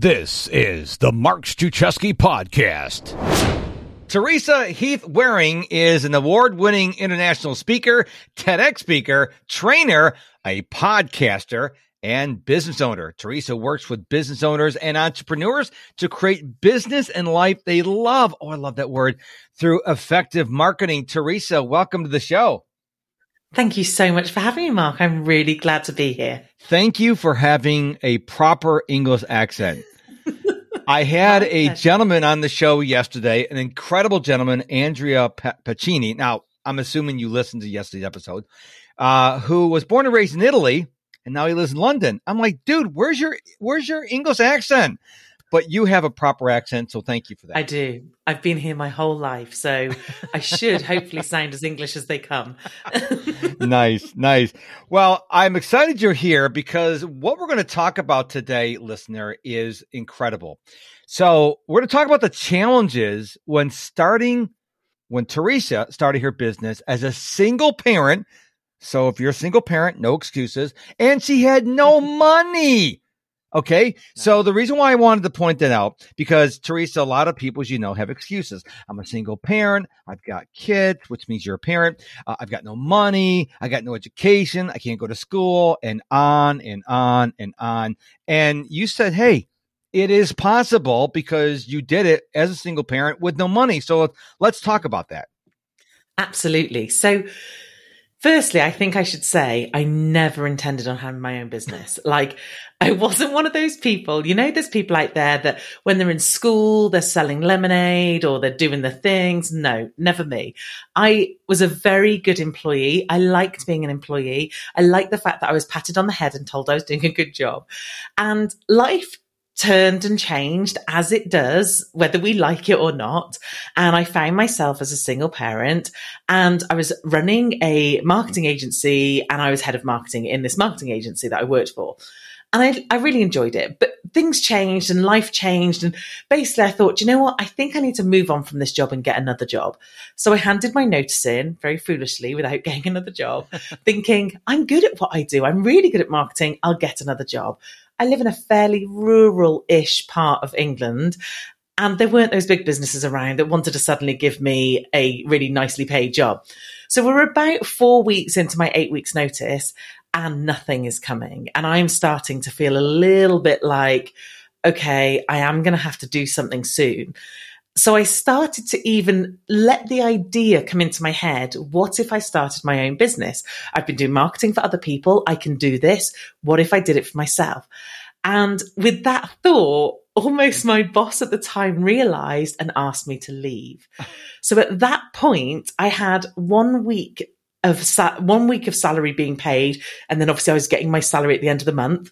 This is the Mark Struczewski Podcast. Teresa Heath Wareing is an award winning international speaker, TEDx speaker, trainer, a podcaster, and business owner. Teresa works with business owners and entrepreneurs to create business and life they love. Oh, I love that word through effective marketing. Teresa, welcome to the show. Thank you so much for having me, Mark. I'm really glad to be here. Thank you for having a proper English accent. I had a gentleman on the show yesterday, an incredible gentleman, Andrea Pacini. Now, I'm assuming you listened to yesterday's episode, uh, who was born and raised in Italy, and now he lives in London. I'm like, dude, where's your where's your English accent? But you have a proper accent, so thank you for that. I do. I've been here my whole life, so I should hopefully sound as English as they come. nice, nice. Well, I'm excited you're here because what we're going to talk about today, listener, is incredible. So, we're going to talk about the challenges when starting, when Teresa started her business as a single parent. So, if you're a single parent, no excuses. And she had no money. Okay. So the reason why I wanted to point that out, because Teresa, a lot of people, as you know, have excuses. I'm a single parent. I've got kids, which means you're a parent. Uh, I've got no money. I got no education. I can't go to school and on and on and on. And you said, Hey, it is possible because you did it as a single parent with no money. So let's talk about that. Absolutely. So Firstly, I think I should say I never intended on having my own business. Like, I wasn't one of those people. You know, there's people out there that when they're in school, they're selling lemonade or they're doing the things. No, never me. I was a very good employee. I liked being an employee. I liked the fact that I was patted on the head and told I was doing a good job. And life turned and changed as it does, whether we like it or not. And I found myself as a single parent and I was running a marketing agency and I was head of marketing in this marketing agency that I worked for. And I, I really enjoyed it, but things changed and life changed. And basically I thought, you know what? I think I need to move on from this job and get another job. So I handed my notice in very foolishly without getting another job, thinking I'm good at what I do. I'm really good at marketing. I'll get another job. I live in a fairly rural ish part of England. And there weren't those big businesses around that wanted to suddenly give me a really nicely paid job. So we're about four weeks into my eight weeks notice and nothing is coming. And I'm starting to feel a little bit like, okay, I am going to have to do something soon. So I started to even let the idea come into my head. What if I started my own business? I've been doing marketing for other people. I can do this. What if I did it for myself? And with that thought, almost my boss at the time realized and asked me to leave. So at that point, I had one week of sa- one week of salary being paid. And then obviously I was getting my salary at the end of the month.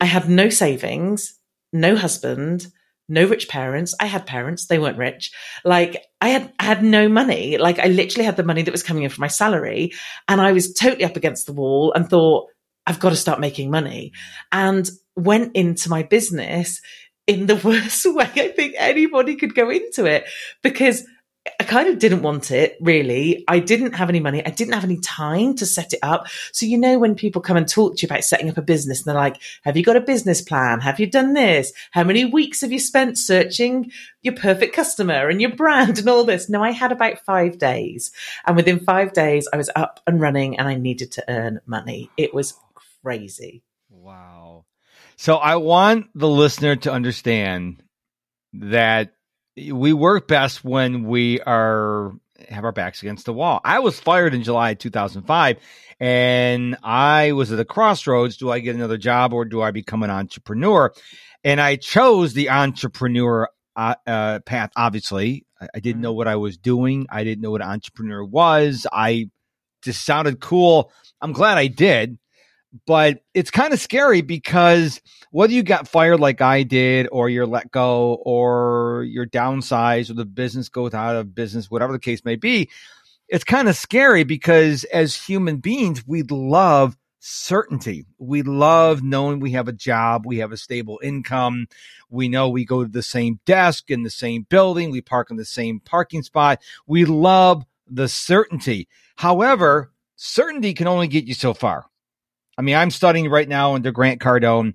I had no savings, no husband, no rich parents. I had parents, they weren't rich. Like I had I had no money. Like I literally had the money that was coming in from my salary and I was totally up against the wall and thought I've got to start making money. And went into my business in the worst way I think anybody could go into it because I kind of didn't want it really. I didn't have any money. I didn't have any time to set it up. So, you know, when people come and talk to you about setting up a business and they're like, have you got a business plan? Have you done this? How many weeks have you spent searching your perfect customer and your brand and all this? No, I had about five days. And within five days, I was up and running and I needed to earn money. It was crazy. Wow. So I want the listener to understand that we work best when we are have our backs against the wall. I was fired in July 2005 and I was at a crossroads. Do I get another job or do I become an entrepreneur? And I chose the entrepreneur uh, uh, path. Obviously, I, I, didn't know mm-hmm. what I was doing. I didn't know what an entrepreneur was. I just sounded cool. I'm glad I did but it's kind of scary because whether you got fired like I did, or you're let go, or you're downsized, or the business goes out of business, whatever the case may be, it's kind of scary because as human beings, we love certainty. We love knowing we have a job, we have a stable income. We know we go to the same desk in the same building, we park in the same parking spot. We love the certainty. However, certainty can only get you so far I mean, I'm studying right now under Grant Cardone,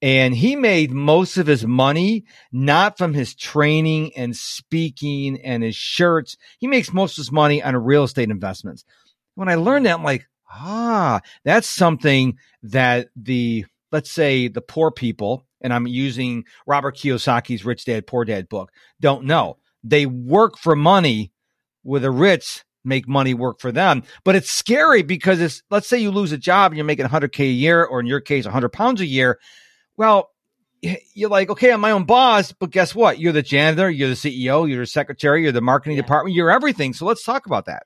And he made most of his money not from his training and speaking and his shirts. He makes most of his money on real estate investments. When I learned that, I'm like, ah, that's something that the, let's say the poor people, and I'm using Robert Kiyosaki's Rich Dad, Poor Dad book, don't know. They work for money with the rich make money work for them. But it's scary because it's, let's say you lose a job and you're making 100K a year, or in your case, 100 pounds a year well, you're like, okay, I'm my own boss, but guess what? You're the janitor, you're the CEO, you're the secretary, you're the marketing yeah. department, you're everything. So let's talk about that.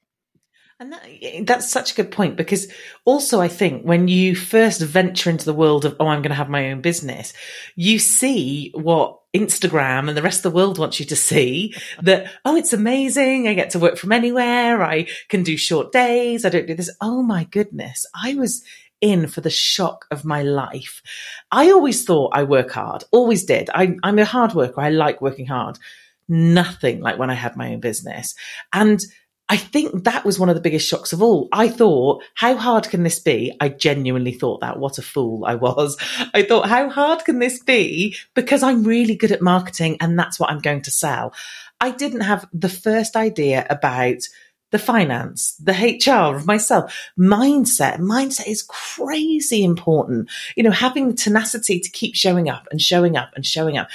And that, that's such a good point because also I think when you first venture into the world of, oh, I'm going to have my own business, you see what Instagram and the rest of the world wants you to see that, oh, it's amazing. I get to work from anywhere. I can do short days. I don't do this. Oh my goodness. I was in for the shock of my life. I always thought I work hard, always did. I, I'm a hard worker. I like working hard. Nothing like when I had my own business. And I think that was one of the biggest shocks of all. I thought, how hard can this be? I genuinely thought that. What a fool I was. I thought, how hard can this be? Because I'm really good at marketing and that's what I'm going to sell. I didn't have the first idea about the finance, the HR of myself, mindset. Mindset is crazy important. You know, having the tenacity to keep showing up and showing up and showing up.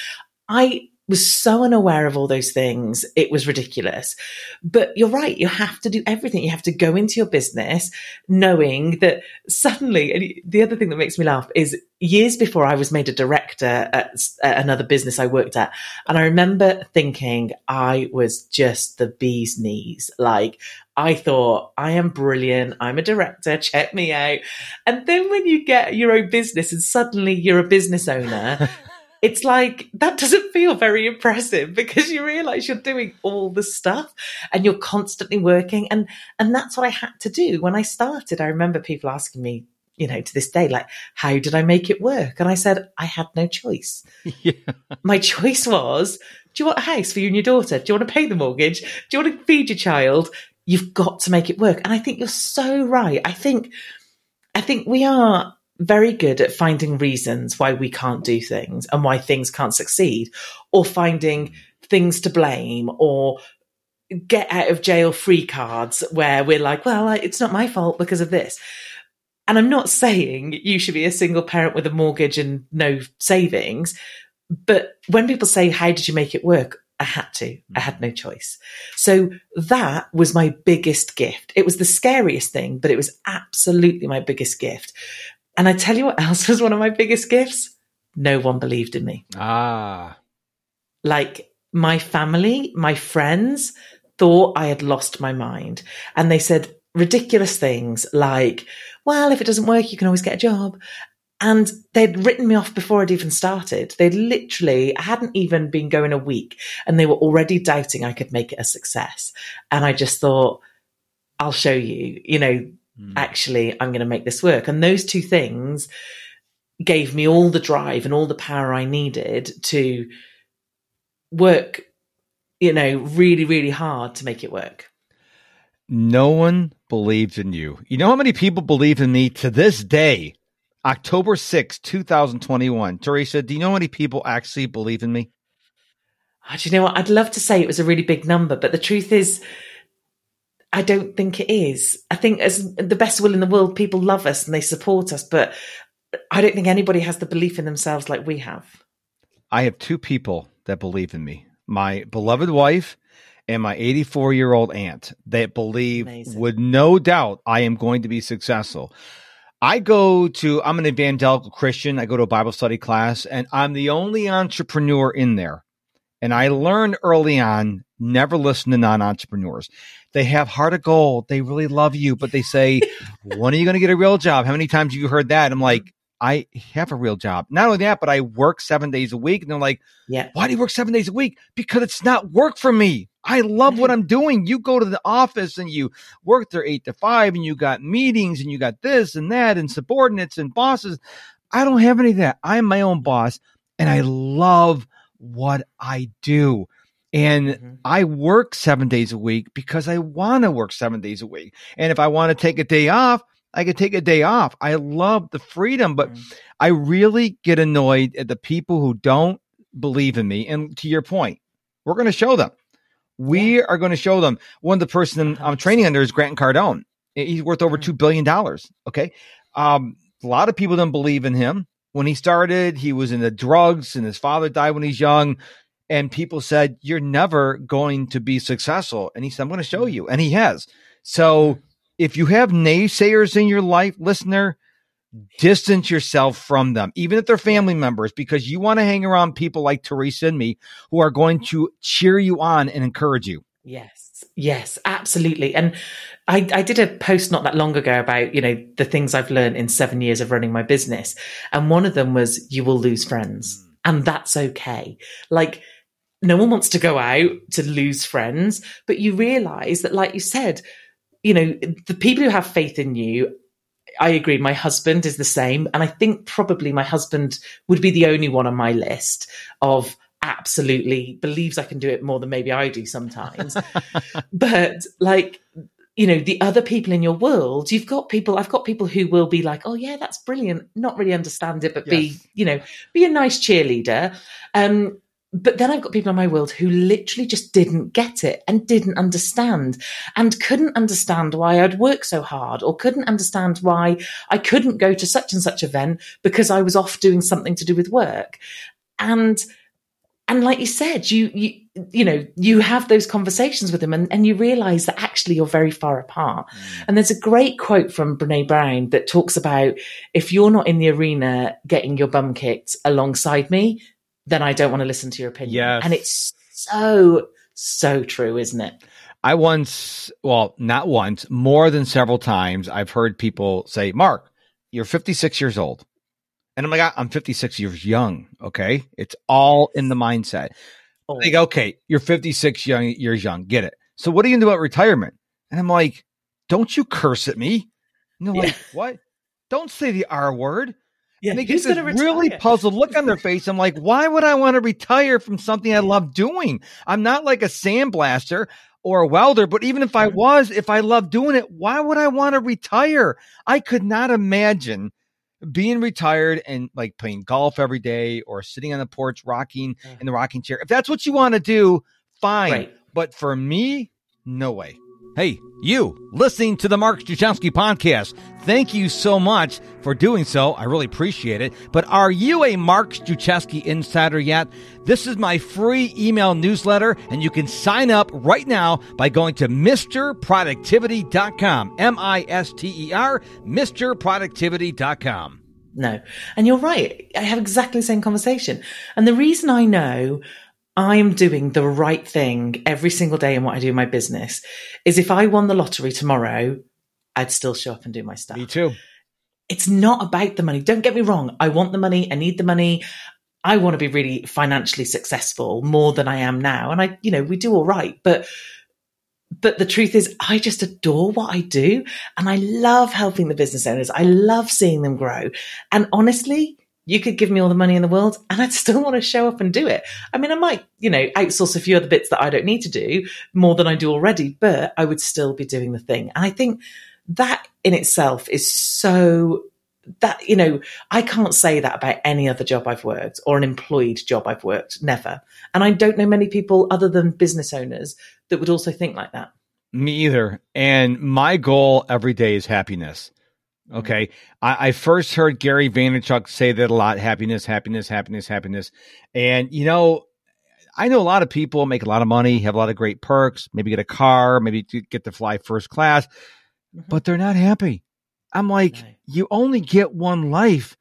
I was so unaware of all those things. It was ridiculous. But you're right. You have to do everything. You have to go into your business knowing that suddenly, and the other thing that makes me laugh is years before I was made a director at, at another business I worked at. And I remember thinking I was just the bee's knees. Like I thought, I am brilliant. I'm a director. Check me out. And then when you get your own business and suddenly you're a business owner, it's like that doesn't feel very impressive because you realize you're doing all the stuff and you're constantly working and and that's what I had to do when I started. I remember people asking me, you know, to this day, like, how did I make it work? And I said, I had no choice. Yeah. My choice was, do you want a house for you and your daughter? Do you want to pay the mortgage? Do you want to feed your child? You've got to make it work. And I think you're so right. I think, I think we are very good at finding reasons why we can't do things and why things can't succeed or finding things to blame or get out of jail free cards where we're like, well, it's not my fault because of this. And I'm not saying you should be a single parent with a mortgage and no savings. But when people say, how did you make it work? I had to. I had no choice. So that was my biggest gift. It was the scariest thing, but it was absolutely my biggest gift. And I tell you what else was one of my biggest gifts? No one believed in me. Ah. Like my family, my friends thought I had lost my mind. And they said ridiculous things like, well, if it doesn't work, you can always get a job. And they'd written me off before I'd even started. They'd literally, I hadn't even been going a week and they were already doubting I could make it a success. And I just thought, I'll show you, you know, mm. actually, I'm going to make this work. And those two things gave me all the drive and all the power I needed to work, you know, really, really hard to make it work. No one believed in you. You know how many people believe in me to this day? October 6, 2021. Teresa, do you know how many people actually believe in me? Oh, do you know what? I'd love to say it was a really big number, but the truth is, I don't think it is. I think as the best will in the world, people love us and they support us, but I don't think anybody has the belief in themselves like we have. I have two people that believe in me my beloved wife and my 84 year old aunt that believe Amazing. with no doubt I am going to be successful. I go to, I'm an evangelical Christian. I go to a Bible study class and I'm the only entrepreneur in there. And I learned early on never listen to non entrepreneurs. They have heart of gold. They really love you, but they say, when are you going to get a real job? How many times have you heard that? I'm like, I have a real job. Not only that, but I work seven days a week. And they're like, yeah. why do you work seven days a week? Because it's not work for me. I love what I'm doing. You go to the office and you work there eight to five and you got meetings and you got this and that and subordinates and bosses. I don't have any of that. I'm my own boss and I love what I do. And mm-hmm. I work seven days a week because I want to work seven days a week. And if I want to take a day off, I could take a day off. I love the freedom, but Mm. I really get annoyed at the people who don't believe in me. And to your point, we're going to show them. We are going to show them. One of the person I'm training under is Grant Cardone. He's worth over Mhm. $2 billion. Okay. Um, a lot of people don't believe in him. When he started, he was in the drugs and his father died when he's young. And people said, You're never going to be successful. And he said, I'm going to show mm-hmm. you. And he has. So if you have naysayers in your life, listener, distance yourself from them, even if they're family members, because you want to hang around people like Teresa and me who are going to cheer you on and encourage you. Yes, yes, absolutely. And I, I did a post not that long ago about, you know, the things I've learned in seven years of running my business. And one of them was you will lose friends mm. and that's okay. Like no one wants to go out to lose friends, but you realize that, like you said, you know, the people who have faith in you, I agree. My husband is the same. And I think probably my husband would be the only one on my list of absolutely believes I can do it more than maybe I do sometimes. but like, you know, the other people in your world, you've got people, I've got people who will be like, oh, yeah, that's brilliant. Not really understand it, but be, you know, be a nice cheerleader. Um, but then I've got people in my world who literally just didn't get it and didn't understand and couldn't understand why I'd work so hard or couldn't understand why I couldn't go to such and such event because I was off doing something to do with work. And and like you said, you you you know, you have those conversations with them and, and you realize that actually you're very far apart. Mm. And there's a great quote from Brene Brown that talks about if you're not in the arena getting your bum kicked alongside me, then I don't want to listen to your opinion. Yes. And it's so, so true, isn't it? I once, well, not once, more than several times, I've heard people say, Mark, you're 56 years old. And I'm like, ah, I'm 56 years young. Okay. It's all in the mindset. Oh, Like, okay, you're 56 young, years young. Get it. So what are you going to do about retirement? And I'm like, don't you curse at me. And they're Yeah. like, what? Don't say the R word. Yeah, And they get this really puzzled look on their face. I'm like, why would I want to retire from something I love doing? I'm not like a sandblaster or a welder, but even if I Mhm. was, if I love doing it, why would I want to retire? I could not imagine being retired and like playing golf every day or sitting on the porch rocking Yeah. in the rocking chair. If that's what you want to do, fine. Right. But for me, no way. Hey, you listening to the Mark Struczewski podcast. Thank you so much for doing so. I really appreciate it. But are you a Mark Struczewski insider yet? This is my free email newsletter, and you can sign up right now by going to MisterProductivity.com. M I S T E R, MisterProductivity.com. No. And you're right. I have exactly the same conversation. And the reason I know I'm doing the right thing every single day in what I do in my business is if I won the lottery tomorrow, I'd still show up and do my stuff. Me too. It's not about the money. Don't get me wrong. I want the money. I need the money. I want to be really financially successful more than I am now. And I, you know, we do all right. But but the truth is, I just adore what I do. And I love helping the business owners. I love seeing them grow. And honestly, you could give me all the money in the world and I'd still want to show up and do it. I mean, I might, you know, outsource a few other bits that I don't need to do more than I do already, but I would still be doing the thing. And I think that in itself is so that, you know, I can't say that about any other job I've worked or an employed job I've worked. Never. And I don't know many people other than business owners that would also think like that. Me either. And my goal every day is happiness. Okay. I, I first heard Gary Vaynerchuk say that a lot happiness, happiness, happiness, happiness. And, you know, I know a lot of people make a lot of money, have a lot of great perks, maybe get a car, maybe to get to fly first class, Mhm. but they're not happy. I'm like, No. you only get one life.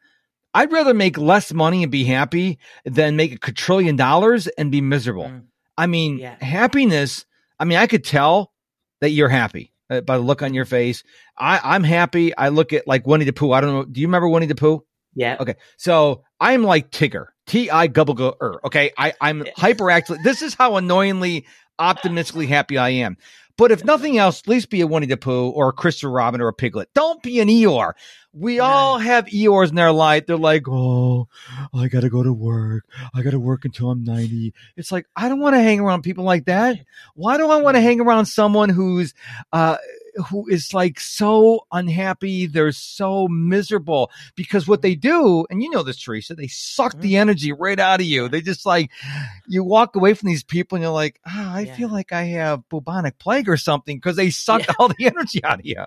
I'd rather make less money and be happy than make a quadrillion dollars and be miserable. Mm. I mean, Yeah. happiness. I mean, I could tell that you're happy uh, by the look on your face. I, I'm happy. I look at like Winnie the Pooh. I don't know. Do you remember Winnie the Pooh? Yeah. Okay. So I'm like Tigger. T I gobble go er. Okay. I, I'm hyperactive. This is how annoyingly optimistically happy I am. But if nothing else, at least be a Winnie the Pooh or a Christopher Robin or a Piglet. Don't be an Eeyore. We all have Eeyores in our life. They're like, oh, I got to go to work. I got to work until I'm 90. It's like, I don't want to hang around people like that. Why do I want to hang around someone who's uh, who is like so unhappy. They're so miserable because what they do, and you know this, Teresa, they suck the Mm. energy right out of you. They just like, you walk away from these people and you're like, ah, I Yeah. feel like I have bubonic plague or something because they sucked all the energy out of you.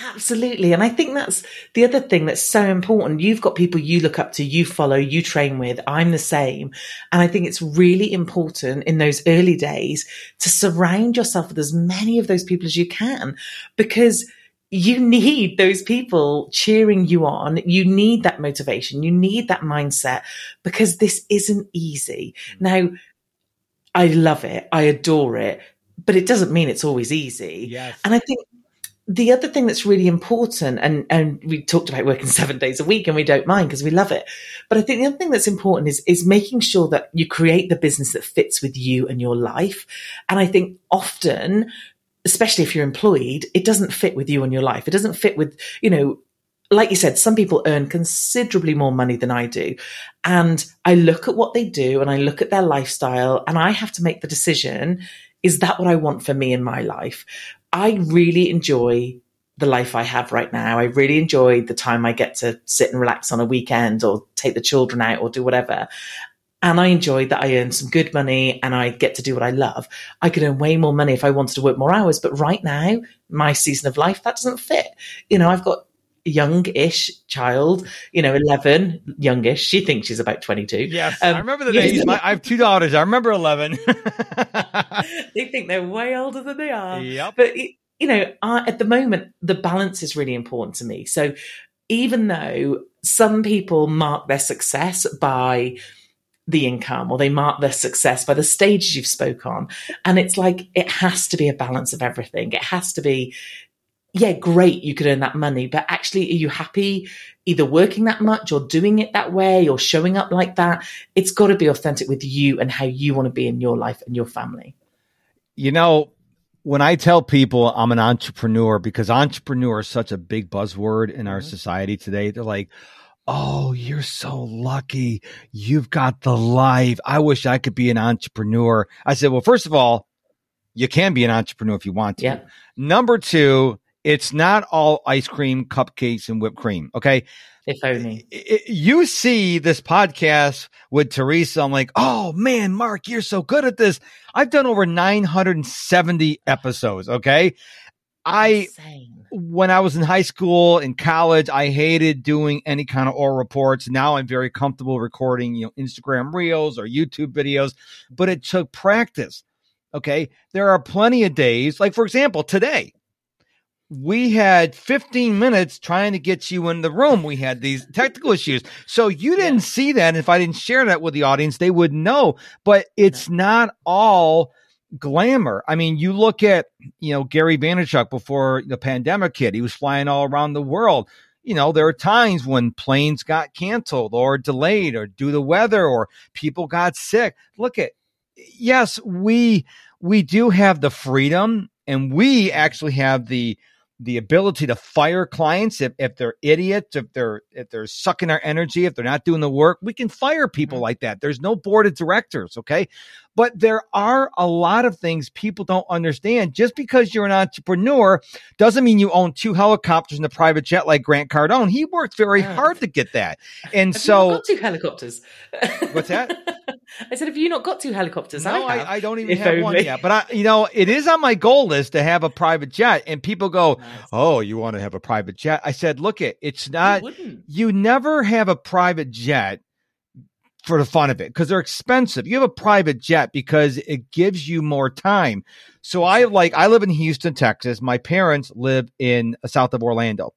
Absolutely. And I think that's the other thing that's so important. You've got people you look up to, you follow, you train with. I'm the same. And I think it's really important in those early days to surround yourself with as many of those people as you can because you need those people cheering you on. You need that motivation. You need that mindset because this isn't easy. Mm. Now, I love it. I adore it, but it doesn't mean it's always easy. Yes. And I think the other thing that's really important, and, and we talked about working seven days a week and we don't mind because we love it. But I think the other thing that's important is, is making sure that you create the business that fits with you and your life. And I think often, especially if you're employed, it doesn't fit with you and your life. It doesn't fit with, you know, like you said, some people earn considerably more money than I do. And I look at what they do and I look at their lifestyle and I have to make the decision is that what I want for me in my life? I really enjoy the life I have right now. I really enjoy the time I get to sit and relax on a weekend or take the children out or do whatever. And I enjoy that I earn some good money and I get to do what I love. I could earn way more money if I wanted to work more hours. But right now, my season of life, that doesn't fit. You know, I've got young-ish child, you know, 11, youngish. She thinks she's about 22. Yes. Um, I remember the days. My, I have two daughters. I remember 11. they think they're way older than they are. yep. But you know, I, at the moment, the balance is really important to me. So even though some people mark their success by the income or they mark their success by the stages you've spoke on, and it's like it has to be a balance of everything. It has to be, yeah, great, you could earn that money, but actually, are you happy either working that much or doing it that way or showing up like that? It's got to be authentic with you and how you want to be in your life and your family. You know, when I tell people I'm an entrepreneur, because entrepreneur is such a big buzzword in our Mhm. society today, they're like, Oh, you're so lucky. You've got the life. I wish I could be an entrepreneur. I said, Well, first of all, you can be an entrepreneur if you want to. Yeah. Number two, it's not all ice cream, cupcakes, and whipped cream. Okay. If only. You see this podcast with Teresa. I'm like, oh man, Mark, you're so good at this. I've done over 970 episodes. Okay. I, Insane. when I was in high school and college, I hated doing any kind of oral reports. Now I'm very comfortable recording, you know, Instagram reels or YouTube videos, but it took practice. Okay. There are plenty of days, like for example, today, we had 15 minutes trying to get you in the room. We had these technical issues. So you didn't Yeah. see that. And if I didn't share that with the audience, they would know. But it's not all glamour. I mean, you look at, you know, Gary Vaynerchuk before the pandemic hit, he was flying all around the world. You know, there are times when planes got canceled or delayed or due to weather or people got sick. Look at, yes, we, we do have the freedom and we actually have the, the ability to fire clients if, if they're idiots, if they're if they're sucking our energy, if they're not doing the work, we can fire people Mhm. like that. There's no board of directors, okay? But there are a lot of things people don't understand. Just because you're an entrepreneur doesn't mean you own two helicopters and a private jet like Grant Cardone. He worked very Yeah. hard to get that. And Have you so got two helicopters? What's that? I said, have you not got two helicopters? No, I. I, I don't even If have one yet. But I, you know, it is on my goal list to have a private jet. And people go, Nice. "Oh, you want to have a private jet?" I said, "Look, it it's not. wouldn't? You never have a private jet for the fun of it because they're expensive. You have a private jet because it gives you more time. So I like I live in Houston, Texas. My parents live in uh, south of Orlando.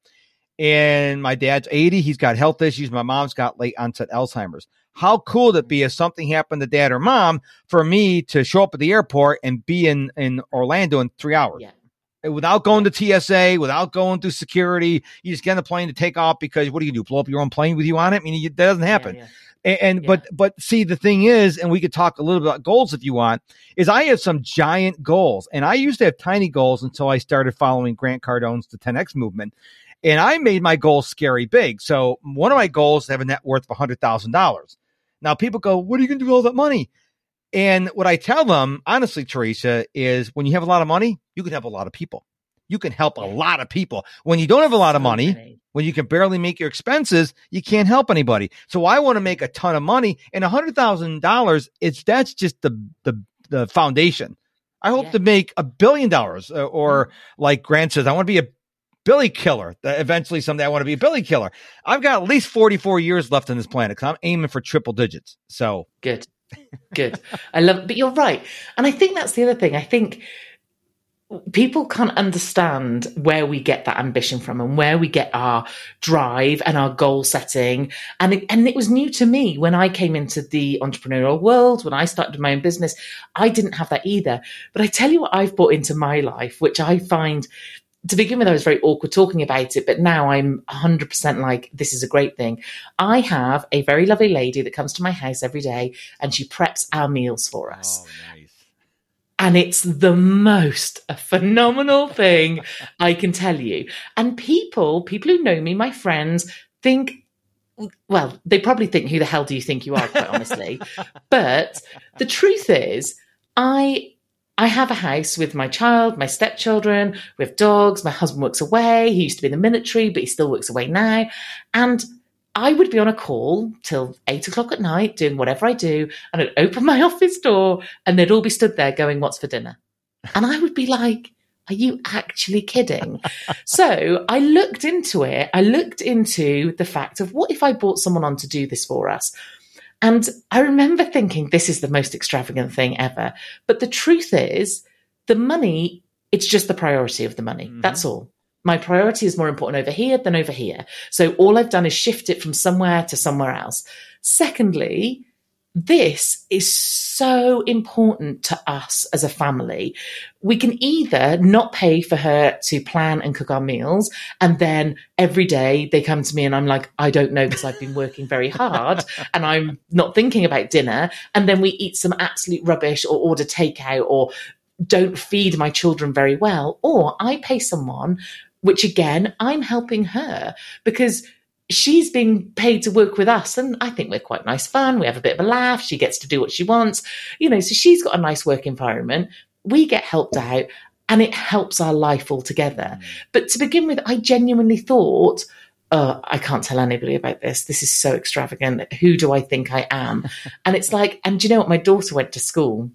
And my dad's 80. He's got health issues. My mom's got late onset Alzheimer's. How cool would it be if something happened to dad or mom for me to show up at the airport and be in, in Orlando in three hours? Yeah. Without going to TSA, without going through security, you just get on the plane to take off because what do you do? Blow up your own plane with you on it? I mean, you, that doesn't happen. Yeah, yeah. And, and Yeah. but but see the thing is, and we could talk a little bit about goals if you want. Is I have some giant goals, and I used to have tiny goals until I started following Grant Cardone's the 10x movement, and I made my goals scary big. So one of my goals is to have a net worth of hundred thousand dollars. Now people go, "What are you going to do with all that money?" And what I tell them, honestly, Teresa, is when you have a lot of money, you can help a lot of people. you can help a lot of people. When you don't have a lot of money, when you can barely make your expenses, you can't help anybody. So I want to make a ton of money, and a hundred thousand dollars, it's that's just the the the foundation. I hope Yeah. to make a billion dollars, uh, or like Grant says, I want to be a Billy killer. Eventually someday I want to be a Billy killer. I've got at least forty four years left on this planet because I'm aiming for triple digits. So Good. Good. I love but you're right. And I think that's the other thing. I think people can't understand where we get that ambition from and where we get our drive and our goal setting. And it, and it was new to me when I came into the entrepreneurial world, when I started my own business. I didn't have that either. But I tell you what I've brought into my life, which I find to begin with, I was very awkward talking about it, but now I'm 100% like, this is a great thing. I have a very lovely lady that comes to my house every day and she preps our meals for oh, us. Oh, nice. And it's the most phenomenal thing I can tell you. And people, people who know me, my friends, think, well, they probably think, who the hell do you think you are, quite honestly? But the truth is, I I have a house with my child, my stepchildren, with dogs. My husband works away. He used to be in the military, but he still works away now. And I would be on a call till eight o'clock at night doing whatever I do. And I'd open my office door and they'd all be stood there going, What's for dinner? And I would be like, Are you actually kidding? so I looked into it. I looked into the fact of what if I brought someone on to do this for us? And I remember thinking, this is the most extravagant thing ever. But the truth is, the money, it's just the priority of the money. Mhm. That's all. My priority is more important over here than over here. So all I've done is shift it from somewhere to somewhere else. Secondly, this is so important to us as a family. We can either not pay for her to plan and cook our meals, and then every day they come to me and I'm like, I don't know because I've been working very hard and I'm not thinking about dinner. And then we eat some absolute rubbish or order takeout or don't feed my children very well. Or I pay someone, which again, I'm helping her because she's being paid to work with us and i think we're quite nice fun we have a bit of a laugh she gets to do what she wants you know so she's got a nice work environment we get helped out and it helps our life altogether but to begin with i genuinely thought uh, I can't tell anybody about this. This is so extravagant. Who do I think I am? And it's like, and do you know what? My daughter went to school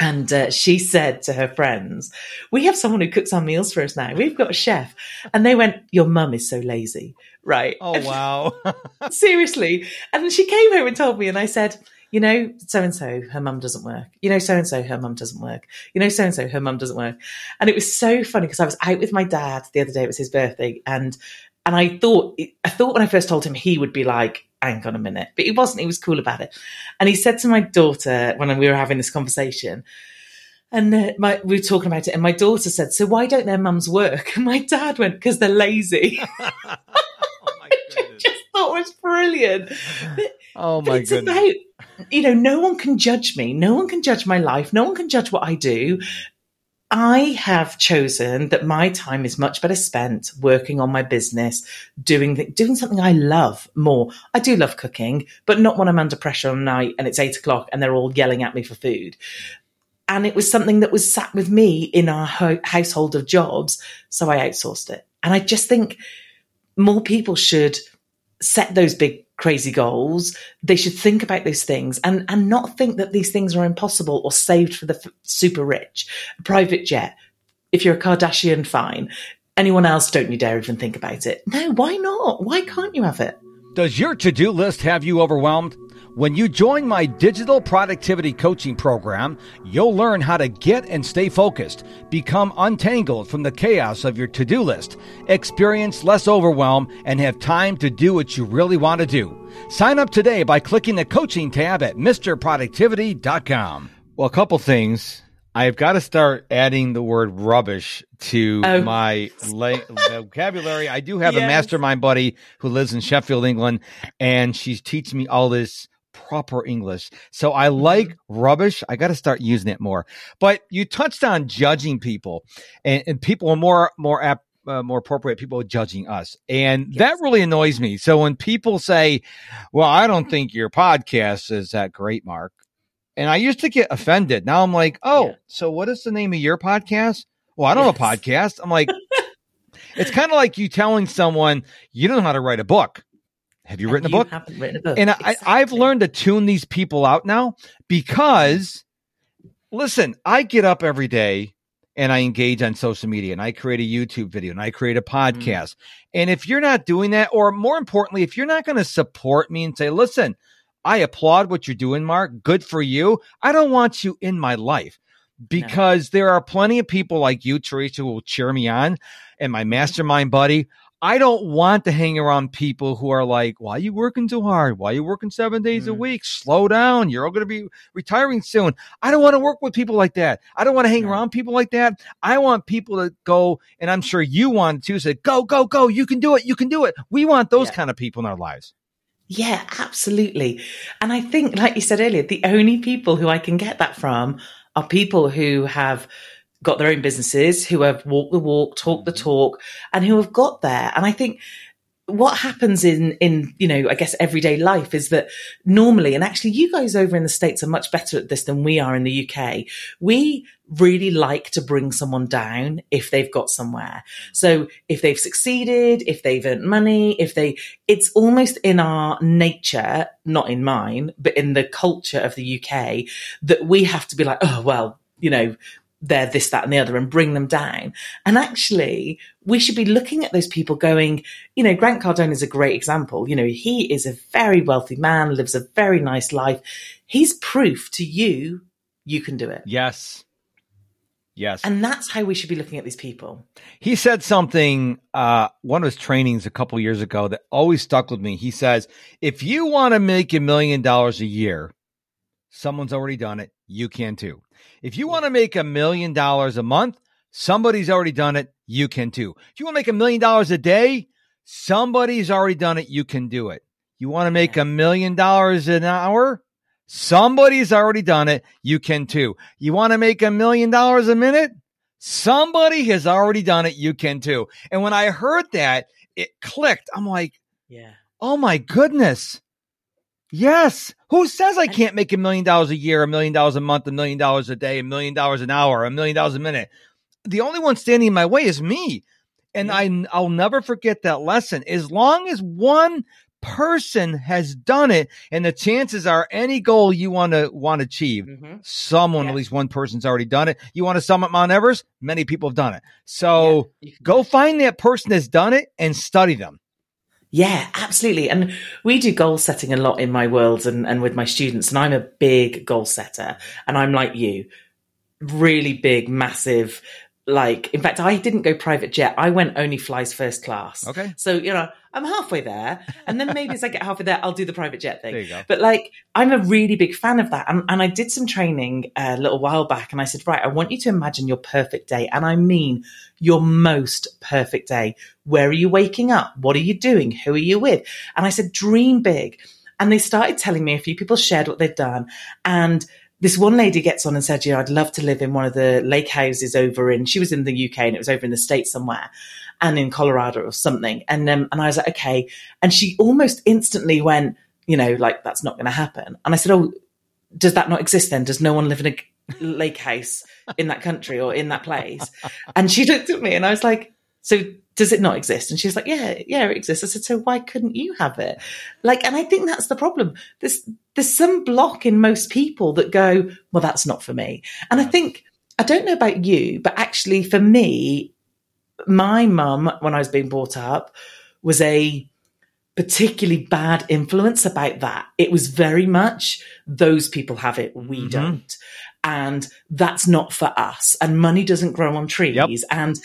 and uh, she said to her friends, We have someone who cooks our meals for us now. We've got a chef. And they went, Your mum is so lazy. Right. Oh wow. Seriously. And she came home and told me, and I said, you know, so and so, her mum doesn't work. You know, so and so, her mum doesn't work. You know, so and so, her mum doesn't work. And it was so funny because I was out with my dad the other day. It was his birthday, and and I thought, I thought when I first told him, he would be like, "Hang on a minute," but he wasn't. He was cool about it. And he said to my daughter when we were having this conversation. And uh, my, we were talking about it, and my daughter said, "So why don't their mums work?" And my dad went, "Because they're lazy." oh my goodness. Just thought it was brilliant. Oh But my it's goodness. about, you know, no one can judge me. No one can judge my life. No one can judge what I do. I have chosen that my time is much better spent working on my business, doing the, doing something I love more. I do love cooking, but not when I'm under pressure on night and it's eight o'clock and they're all yelling at me for food. And it was something that was sat with me in our ho- household of jobs, so I outsourced it. And I just think more people should set those big crazy goals they should think about those things and and not think that these things are impossible or saved for the f- super rich. A private jet if you're a kardashian fine. Anyone else don't you dare even think about it. No why not? Why can't you have it? Does your to do list have you overwhelmed? When you join my digital productivity coaching program, you'll learn how to get and stay focused, become untangled from the chaos of your to do list, experience less overwhelm, and have time to do what you really want to do. Sign up today by clicking the coaching tab at MisterProductivity.com. Well, a couple things. I've got to start adding the word rubbish to Oh. my la- vocabulary. I do have a mastermind buddy who lives in Sheffield, England, and she's teaching me all this proper English. So I Mm-hmm. like rubbish. I got to start using it more. But you touched on judging people, and, and people are more more apt. Uh, more appropriate people judging us. And that really annoys me. So when people say, well, I don't think your podcast is that great, Mark. And I used to get offended. Now I'm like, oh, Yeah. so what is the name of your podcast? Well, I don't yes. have a podcast. I'm like, it's kind of like you telling someone you don't know how to write a book. Have you, written, you a book? haven't written a book? And exactly. I, I've learned to tune these people out now because, listen, I get up every day and I engage on social media and I create a YouTube video and I create a mm-hmm. podcast. Mm. And if you're not doing that, or more importantly, if you're not going to support me and say, listen, I applaud what you're doing, Mark, good for you. I don't want you in my life because no. there are plenty of people like you, Teresa, who will cheer me on and my mastermind buddy. I don't want to hang around people who are like, why are you working so hard? Why are you working seven days mm. a week? Slow down. You're all going to be retiring soon. I don't want to work with people like that. I don't want to hang around people like that. I want people to go, and I'm sure you want to say, go, go, go. You can do it. You can do it. We want those yeah. kind of people in our lives. Yeah, absolutely. And I think, like you said earlier, the only people who I can get that from are people who have got their own businesses, who have walked the walk, talked the mm-hmm. talk, and who have got there. And I think what happens in in you know i guess everyday life is that normally and actually you guys over in the states are much better at this than we are in the uk we really like to bring someone down if they've got somewhere so if they've succeeded if they've earned money if they it's almost in our nature not in mine but in the culture of the uk that we have to be like oh well you know they're this, that, and the other and bring them down. And actually, we should be looking at those people going, you know, Grant Cardone is a great example. You know, he is a very wealthy man, lives a very nice life. He's proof to you, you can do it. Yes. Yes. And that's how we should be looking at these people. He said something, uh, one of his trainings a couple years ago that always stuck with me. He says, if you want to make a million dollars a year, someone's already done it. You can too. If you want to make a million dollars a month, somebody's already done it. You can too. If you want to make a million dollars a day, somebody's already done it. You can do it. You want to make a million dollars an hour? Somebody's already done it. You can too. You want to make a million dollars a minute? Somebody has already done it. You can too. And when I heard that, it clicked. I'm like, yeah. Oh my goodness. Yes. Who says I can't make a million dollars a year, a million dollars a month, a million dollars a day, a million dollars an hour, a million dollars a minute? The only one standing in my way is me. And I, I'll never forget that lesson. As long as one person has done it, and the chances are any goal you want to want to achieve, mm-hmm. someone, yeah. at least one person's already done it. You want to summit Mount Everest? Many people have done it. So yeah. go find that person that's done it and study them. Yeah, absolutely. And we do goal setting a lot in my world and, and with my students. And I'm a big goal setter. And I'm like you, really big, massive. Like, in fact, I didn't go private jet. I went only flies first class. Okay. So, you know, I'm halfway there. And then maybe as I get halfway there, I'll do the private jet thing. But like, I'm a really big fan of that. And, and I did some training a little while back and I said, right, I want you to imagine your perfect day. And I mean your most perfect day. Where are you waking up? What are you doing? Who are you with? And I said, dream big. And they started telling me a few people shared what they'd done. And this one lady gets on and said, you know, I'd love to live in one of the lake houses over in, she was in the UK and it was over in the States somewhere and in Colorado or something. And um, and I was like, okay. And she almost instantly went, you know, like that's not going to happen. And I said, oh, does that not exist then? Does no one live in a lake house in that country or in that place? And she looked at me and I was like, so does it not exist? And she's like, yeah, yeah, it exists. I said, so why couldn't you have it? Like, and I think that's the problem. There's, there's some block in most people that go, well, that's not for me. And I think, I don't know about you, but actually for me, my mum, when I was being brought up, was a particularly bad influence about that. It was very much those people have it, we mm-hmm. don't. And that's not for us. And money doesn't grow on trees. Yep. And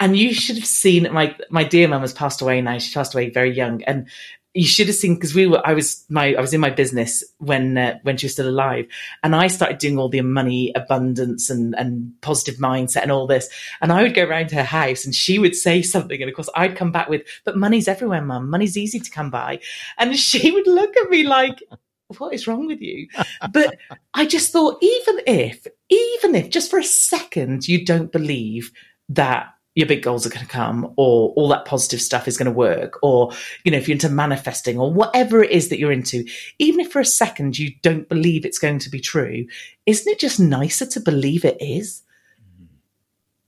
and you should have seen my my dear mum has passed away now. She passed away very young, and you should have seen because we were I was my I was in my business when uh, when she was still alive. And I started doing all the money abundance and and positive mindset and all this. And I would go around her house and she would say something. And of course I'd come back with but money's everywhere mum. Money's easy to come by. And she would look at me like what is wrong with you? But I just thought even if even if just for a second you don't believe that your big goals are going to come or all that positive stuff is going to work or you know if you're into manifesting or whatever it is that you're into even if for a second you don't believe it's going to be true isn't it just nicer to believe it is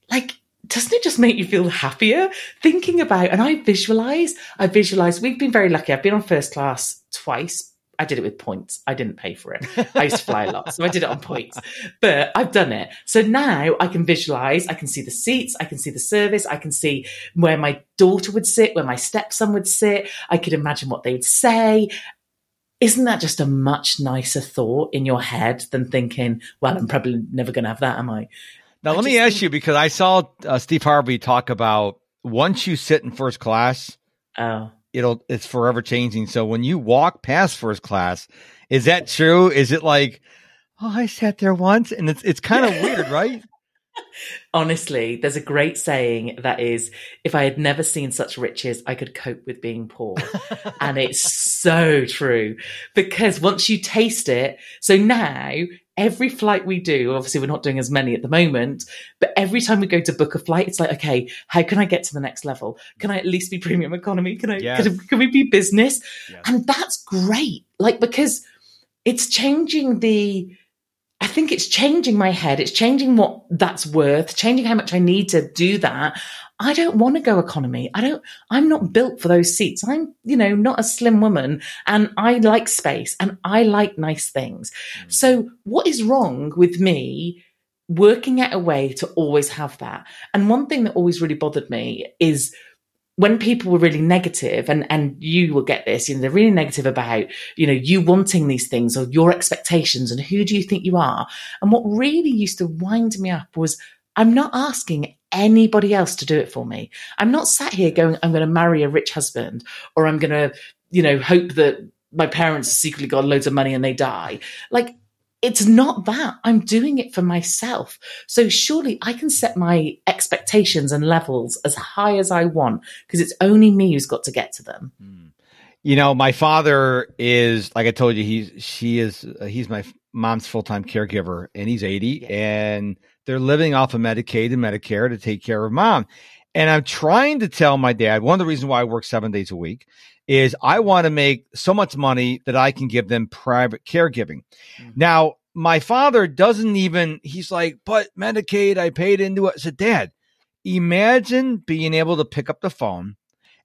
like doesn't it just make you feel happier thinking about? And I visualize, I visualize, we've been very lucky. I've been on first class twice. I did it with points. I didn't pay for it. I used to fly a lot, so I did it on points. But I've done it. So now I can visualize, I can see the seats, I can see the service, I can see where my daughter would sit, where my stepson would sit. I could imagine what they would say. Isn't that just a much nicer thought in your head than thinking, well, I'm probably never going to have that, am I? Now, I let me ask think- you because I saw uh, Steve Harvey talk about once you sit in first class, Oh. It'll it's forever changing. So when you walk past first class, is that true? Is it like, oh, I sat there once, and it's it's kind of weird, right? Honestly, there's a great saying that is, if I had never seen such riches, I could cope with being poor. and it's so true because once you taste it, so now every flight we do, obviously we're not doing as many at the moment, but every time we go to book a flight, it's like, okay, how can I get to the next level? Can I at least be premium economy? Can I, Yes. can, can we be business? Yes. And that's great. Like, because it's changing the, I think it's changing my head. It's changing what that's worth, changing how much I need to do that. I don't want to go economy. I don't, I'm not built for those seats. I'm, you know, not a slim woman and I like space and I like nice things. Mm. So what is wrong with me working out a way to always have that? And one thing that always really bothered me is when people were really negative and and you will get this you know they're really negative about you know you wanting these things or your expectations and who do you think you are and what really used to wind me up was i'm not asking anybody else to do it for me i'm not sat here going i'm going to marry a rich husband or i'm going to you know hope that my parents secretly got loads of money and they die like it's not that i'm doing it for myself so surely I can set my expectations and levels as high as I want because it's only me who's got to get to them. You know, my father is like I told you. He's she is uh, he's my mom's full time caregiver, and he's eighty, Yeah. and they're living off of Medicaid and Medicare to take care of mom. And I'm trying to tell my dad one of the reasons why I work seven days a week is I want to make so much money that I can give them private caregiving. Mhm. Now, my father doesn't even. He's like, but Medicaid, I paid into it. I said, Dad, imagine being able to pick up the phone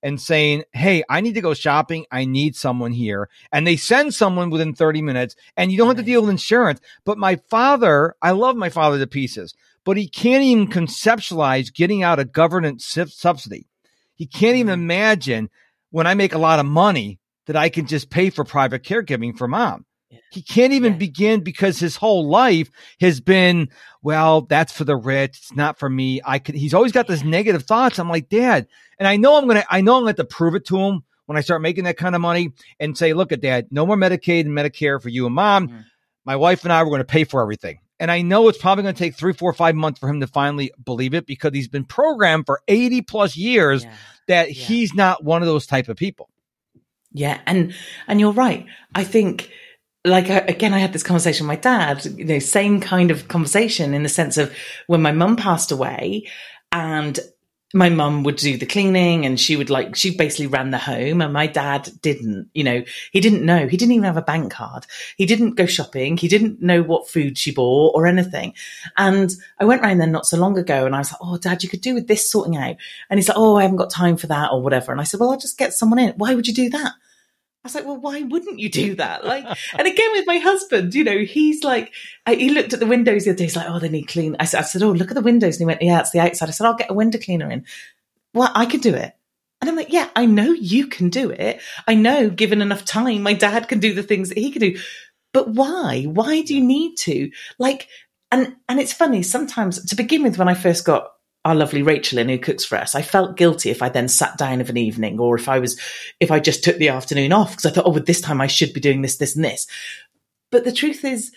and saying, Hey, I need to go shopping. I need someone here. And they send someone within 30 minutes and you don't have to deal with insurance. But my father, I love my father to pieces, but he can't even conceptualize getting out a government sub- subsidy. He can't even Mhm. imagine when I make a lot of money that I can just pay for private caregiving for mom. He can't even Yeah. begin because his whole life has been, well, that's for the rich. It's not for me. I could, he's always got this negative thoughts. I'm like, dad, and I know I'm going to, I know I'm going to have to prove it to him when I start making that kind of money and say, look at dad, no more Medicaid and Medicare for you and mom. Mhm. My wife and I were going to pay for everything. And I know it's probably going to take three, four, five months for him to finally believe it because he's been programmed for 80 plus years Yeah. that he's not one of those type of people. Yeah, and and you're right. I think like I- again I had this conversation with my dad, you know, same kind of conversation in the sense of when my mum passed away and my mum would do the cleaning and she would like she basically ran the home and my dad didn't you know he didn't know. He didn't even have a bank card. He didn't go shopping. He didn't know what food she bought or anything. And i went round there not so long ago and i was like oh dad you could do with this sorting out. And he's like oh i haven't got time for that or whatever. And i said well i'll just get someone in. Why would you do that I was like, well, why wouldn't you do that? Like, and again with my husband, you know, he's like, I, he looked at the windows the other day. He's like, oh, they need clean. I said, I said, oh, look at the windows. And he went, yeah, it's the outside. I said, I'll get a window cleaner in. Well, I could do it. And I'm like, yeah, I know you can do it. I know given enough time, my dad can do the things that he can do. But why? Why do you need to? Like, and, and it's funny sometimes to begin with, when I first got our lovely Rachel in who cooks for us, I felt guilty if I then sat down of an evening or if I was, if I just took the afternoon off because I thought, oh, with this time I should be doing this, this, and this. But the truth is,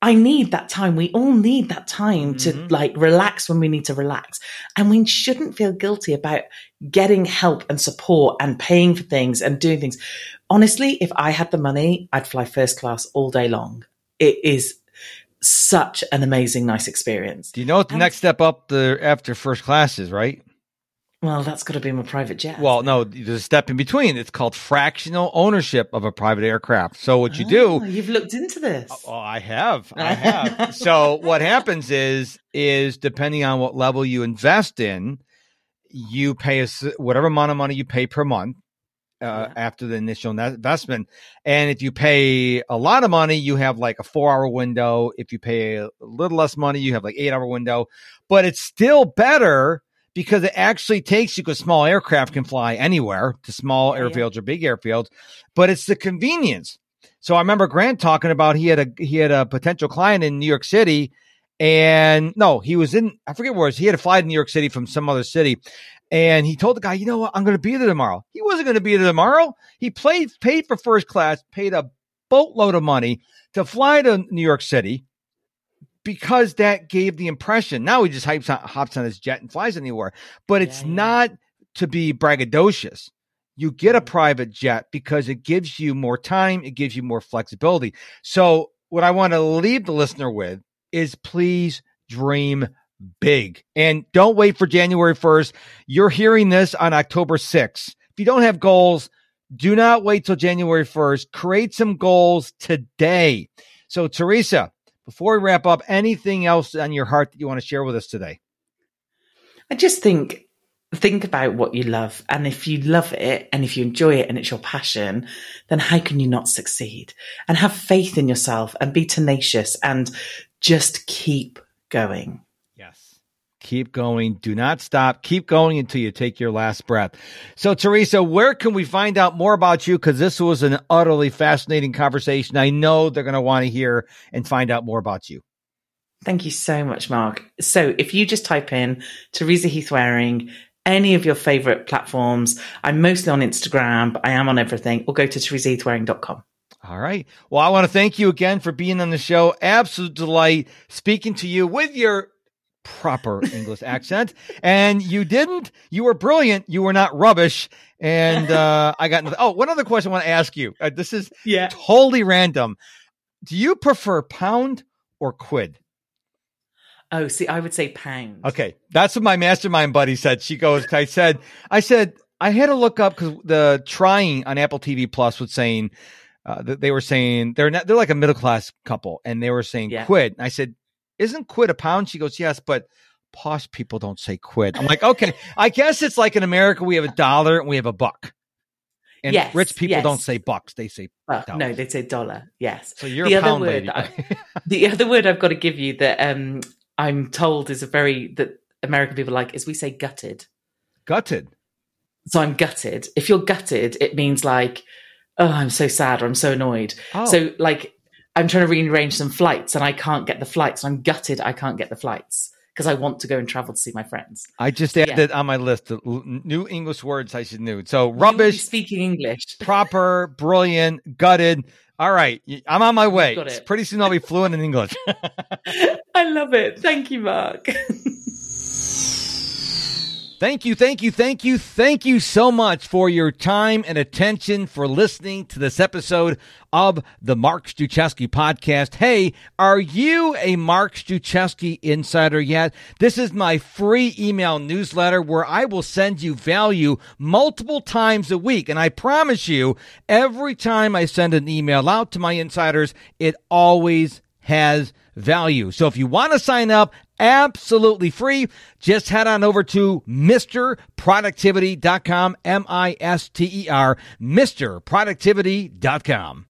I need that time. We all need that time to Mhm. like relax when we need to relax. And we shouldn't feel guilty about getting help and support and paying for things and doing things. Honestly, if I had the money, I'd fly first class all day long. It is such an amazing, nice experience. Do you know what the Um, next step up the after first class is, right? Well, that's got to be my private jet. Well, no, there's a step in between. It's called fractional ownership of a private aircraft. So what you do, Oh, you've looked into this. oh, I have, I have. so what happens is, is depending on what level you invest in, you pay a, whatever amount of money you pay per month. Uh, Yeah. After the initial investment, and if you pay a lot of money, you have like a four-hour window. If you pay a little less money, you have like eight-hour window. But it's still better because it actually takes you because small aircraft can fly anywhere to small Yeah, yeah. airfields or big airfields, but it's the convenience. So I remember Grant talking about he had a he had a potential client in New York City, and no, he was in I forget where. He had to fly to New York City from some other city, and he told the guy, you know what, I'm going to be there tomorrow. He wasn't going to be there tomorrow. He played paid for first class, paid a boatload of money to fly to New York City because that gave the impression. Now he just hops on, hops on his jet and flies anywhere, but it's Yeah, yeah. not to be braggadocious. You get a Mm. private jet because it gives you more time, it gives you more flexibility. So, what I want to leave the listener with is please dream big and don't wait for January 1st. You're hearing this on October 6th. If you don't have goals, do not wait till January 1st. Create some goals today. So, Teresa, before we wrap up, anything else on your heart that you want to share with us today? I just think think about what you love and if you love it and if you enjoy it and it's your passion then how can you not succeed and have faith in yourself and be tenacious and just keep going Yes. Keep going. Do not stop. Keep going until you take your last breath. So, Teresa, where can we find out more about you? Because this was an utterly fascinating conversation. I know they're going to want to hear and find out more about you. Thank you so much, Mark. So if you just type in Teresa Heath Wareing, any of your favorite platforms, I'm mostly on Instagram, but I am on everything, or go to teresaheathwareing.com. All right. Well, I want to thank you again for being on the show. Absolute delight speaking to you with your proper English accent. And you didn't. You were brilliant. You were not rubbish. And uh, I got. Oh, one other question I want to ask you. Uh, this is Yeah. totally random. Do you prefer pound or quid? Oh, see, I would say pound. Okay, that's what my mastermind buddy said. She goes, I said, I said, I had to look up because the trying on Apple TV Plus was saying uh, that they were saying they're not, they're like a middle class couple, and they were saying Yeah. quid. And I said, isn't quid a pound? She goes, yes, but posh people don't say quid. I'm like, okay, I guess it's like in America we have a dollar and we have a buck, and Yes, rich people yes. don't say bucks; they say. Well, no, they say dollar. Yes. So you're The a other pound word lady. I- The other word I've got to give you that um, I'm told is a very that American people like is we say gutted. Gutted. So I'm gutted. If you're gutted, it means like, oh, I'm so sad or I'm so annoyed. Oh. So like, I'm trying to rearrange some flights and I can't get the flights. I'm gutted. I can't get the flights because I want to go and travel to see my friends. I just added it on my list new English words I should know. So rubbish, speaking English. proper, brilliant, gutted. All right, I'm on my way. got it. Pretty soon I'll be fluent in English. I love it. Thank you, Mark. Thank you, thank you, thank you, thank you so much for your time and attention for listening to this episode of the Mark Struczewski podcast. Hey, are you a Mark Struczewski insider yet? This is my free email newsletter where I will send you value multiple times a week. And I promise you, every time I send an email out to my insiders, it always has value. So if you want to sign up, absolutely free, just head on over to MisterProductivity.com, M I S T E R, MisterProductivity.com.